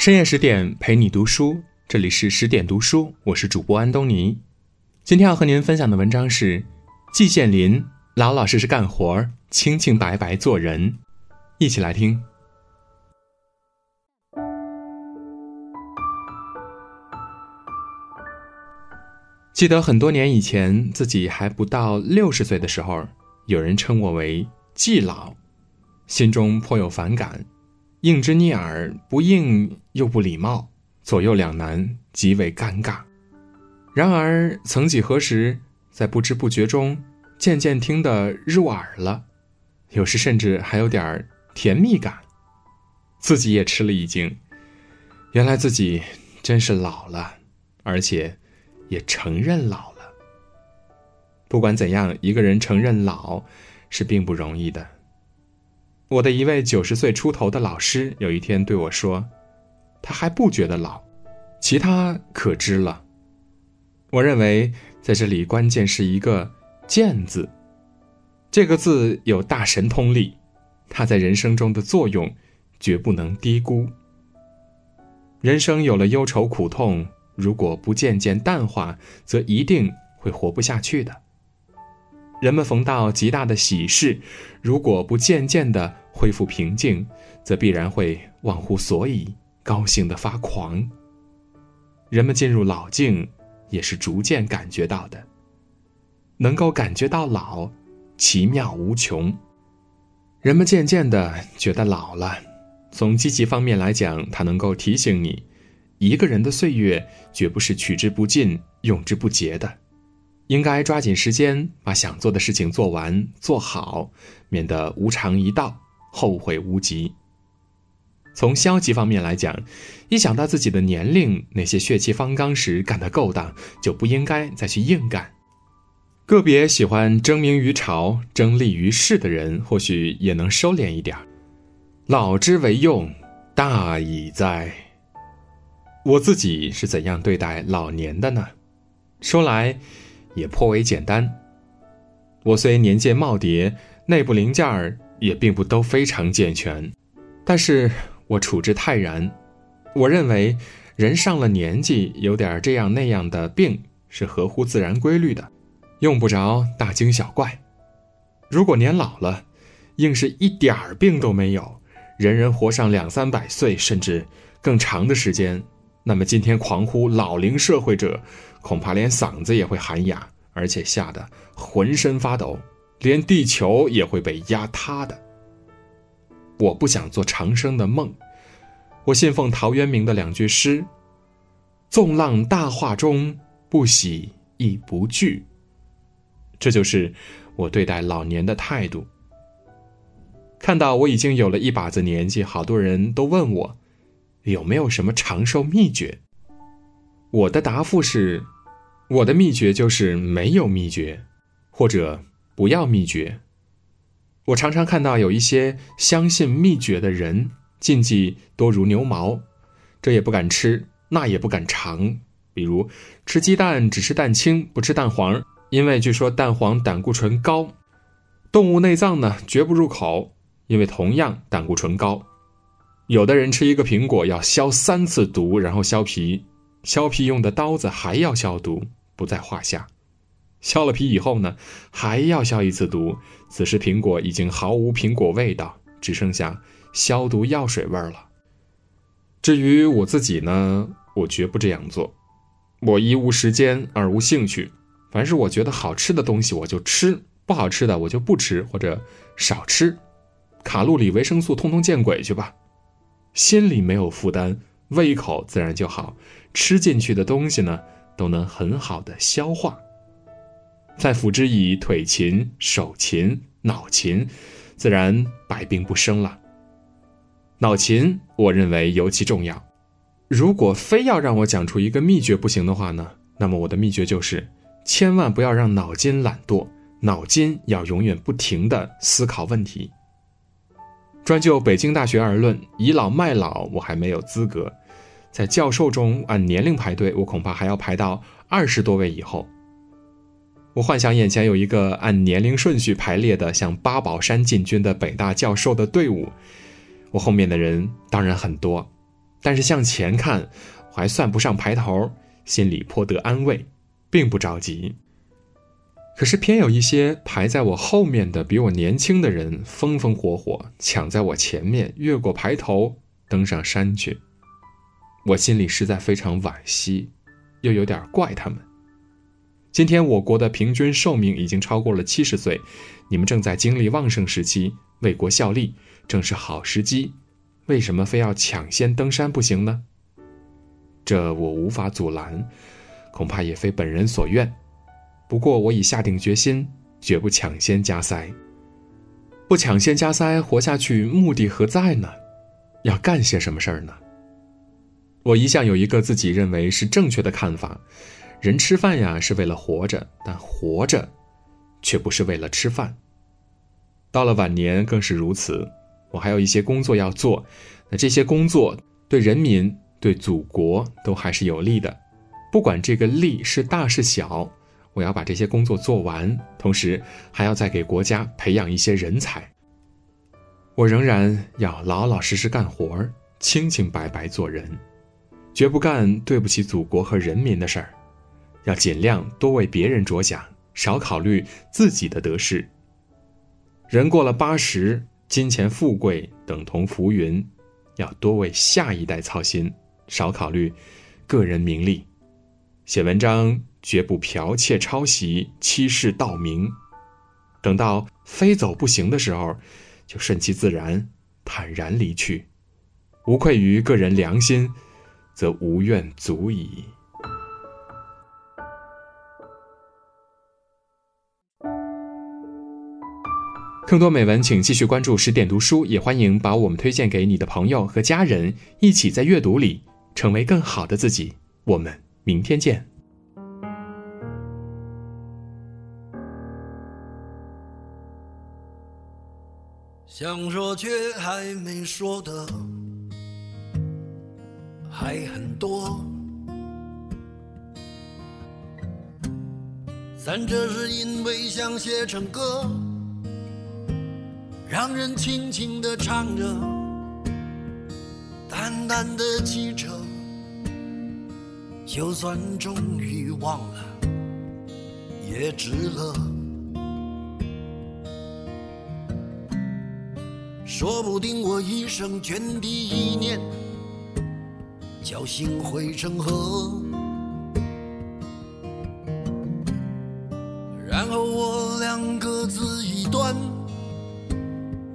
深夜十点陪你读书，这里是十点读书，我是主播安东尼。今天要和您分享的文章是季羡林老老实实干活，清清白白做人。一起来听。记得很多年以前，自己还不到六十岁的时候，有人称我为季老，心中颇有反感。应之逆耳，不应又不礼貌，左右两难，极为尴尬。然而，曾几何时，在不知不觉中，渐渐听得入耳了，有时甚至还有点甜蜜感。自己也吃了一惊，原来自己真是老了，而且也承认老了。不管怎样，一个人承认老，是并不容易的。我的一位九十岁出头的老师有一天对我说：“他还不觉得老，其他可知了。”我认为在这里关键是一个“见”字，这个字有大神通力，它在人生中的作用绝不能低估。人生有了忧愁苦痛，如果不渐渐淡化，则一定会活不下去的。人们逢到极大的喜事，如果不渐渐的恢复平静，则必然会忘乎所以，高兴的发狂。人们进入老境，也是逐渐感觉到的。能够感觉到老，奇妙无穷。人们渐渐的觉得老了，从积极方面来讲，它能够提醒你，一个人的岁月绝不是取之不尽、用之不竭的。应该抓紧时间把想做的事情做完做好，免得无常一到后悔无及。从消极方面来讲，一想到自己的年龄，那些血气方刚时干得勾当，就不应该再去硬干。个别喜欢争名于朝、争利于世的人，或许也能收敛一点。老之为用，大矣哉！我自己是怎样对待老年的呢？说来。也颇为简单。我虽年届耄耋，内部零件儿也并不都非常健全，但是我处之泰然。我认为，人上了年纪，有点这样那样的病是合乎自然规律的，用不着大惊小怪。如果年老了，硬是一点儿病都没有，人人活上两三百岁甚至更长的时间。那么今天狂呼老龄社会者，恐怕连嗓子也会喊哑，而且吓得浑身发抖，连地球也会被压塌的。我不想做长生的梦，我信奉陶渊明的两句诗：“纵浪大化中，不喜亦不惧。”这就是我对待老年的态度。看到我已经有了一把子年纪，好多人都问我。有没有什么长寿秘诀？我的答复是，我的秘诀就是没有秘诀，或者不要秘诀。我常常看到有一些相信秘诀的人，禁忌多如牛毛，这也不敢吃，那也不敢尝。比如吃鸡蛋只吃蛋清，不吃蛋黄，因为据说蛋黄胆固醇高。动物内脏呢，绝不入口，因为同样胆固醇高。有的人吃一个苹果要消三次毒，然后削皮，削皮用的刀子还要消毒，不在话下。削了皮以后呢，还要消一次毒，此时苹果已经毫无苹果味道，只剩下消毒药水味儿了。至于我自己呢，我绝不这样做。我一无时间，二无兴趣，凡是我觉得好吃的东西我就吃，不好吃的我就不吃或者少吃，卡路里、维生素通通见鬼去吧。心里没有负担，胃口自然就好，吃进去的东西呢，都能很好的消化。再辅之以腿勤、手勤、脑勤，自然百病不生了。脑勤，我认为尤其重要。如果非要让我讲出一个秘诀不行的话呢，那么我的秘诀就是，千万不要让脑筋懒惰，脑筋要永远不停的思考问题。专就北京大学而论，倚老卖老，我还没有资格。在教授中按年龄排队，我恐怕还要排到二十多位以后。我幻想眼前有一个按年龄顺序排列的，向八宝山进军的北大教授的队伍，我后面的人当然很多。但是向前看，还算不上排头，心里颇得安慰，并不着急。可是偏有一些排在我后面的比我年轻的人，风风火火抢在我前面，越过排头登上山去。我心里实在非常惋惜，又有点怪他们。今天我国的平均寿命已经超过了七十岁，你们正在经历旺盛时期，为国效力，正是好时机。为什么非要抢先登山不行呢？这我无法阻拦，恐怕也非本人所愿。不过我已下定决心，绝不抢先加塞。不抢先加塞，活下去目的何在呢？要干些什么事儿呢？我一向有一个自己认为是正确的看法：人吃饭呀是为了活着，但活着，却不是为了吃饭。到了晚年更是如此。我还有一些工作要做，那这些工作对人民、对祖国都还是有利的。不管这个利是大是小，我要把这些工作做完，同时还要再给国家培养一些人才。我仍然要老老实实干活儿清清白白做人，绝不干对不起祖国和人民的事儿。要尽量多为别人着想，少考虑自己的得失。人过了八十。金钱富贵等同浮云，要多为下一代操心，少考虑个人名利。写文章绝不剽窃、抄袭、欺世盗名。等到非走不行的时候，就顺其自然，坦然离去，无愧于个人良心，则无怨足矣。更多美文，请继续关注十点读书，也欢迎把我们推荐给你的朋友和家人，一起在阅读里成为更好的自己。我们明天见。想说却还没说的还很多，咱这是因为想写成歌。让人轻轻地唱着，淡淡的记着，就算终于忘了，也值了。说不定我一生涓滴一念，侥幸汇成河，然后我俩各自一端。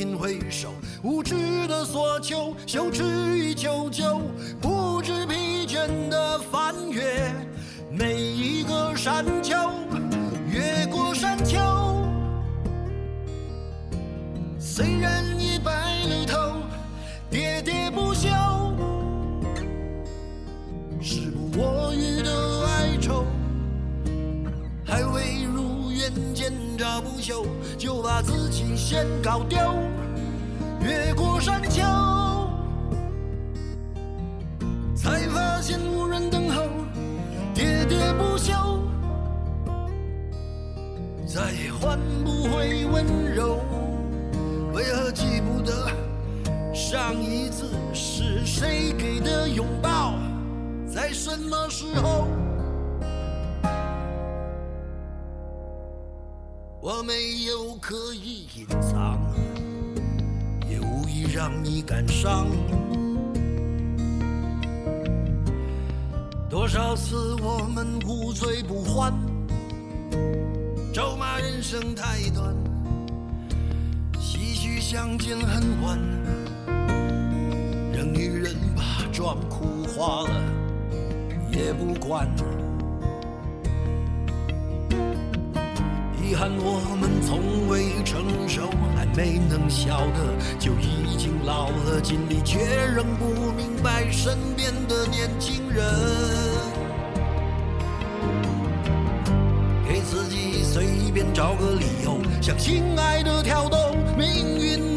频频回首，无知的索求，羞耻与求救，不知疲倦的翻越每一个山丘，把自己先搞丢，越过山丘，才发现无人等候，喋喋不休，再也换不回温柔。为何记不得上一次是谁给的拥抱，在什么时候？我没有刻意隐藏，也无意让你感伤。多少次我们无醉不欢，咒骂人生太短，唏嘘相见恨晚，让女人把妆哭花了也不管。遗憾，我们从未成熟，还没能晓得，就已经老了。尽力，却仍不明白身边的年轻人。给自己随便找个理由，向心爱的跳动，命运。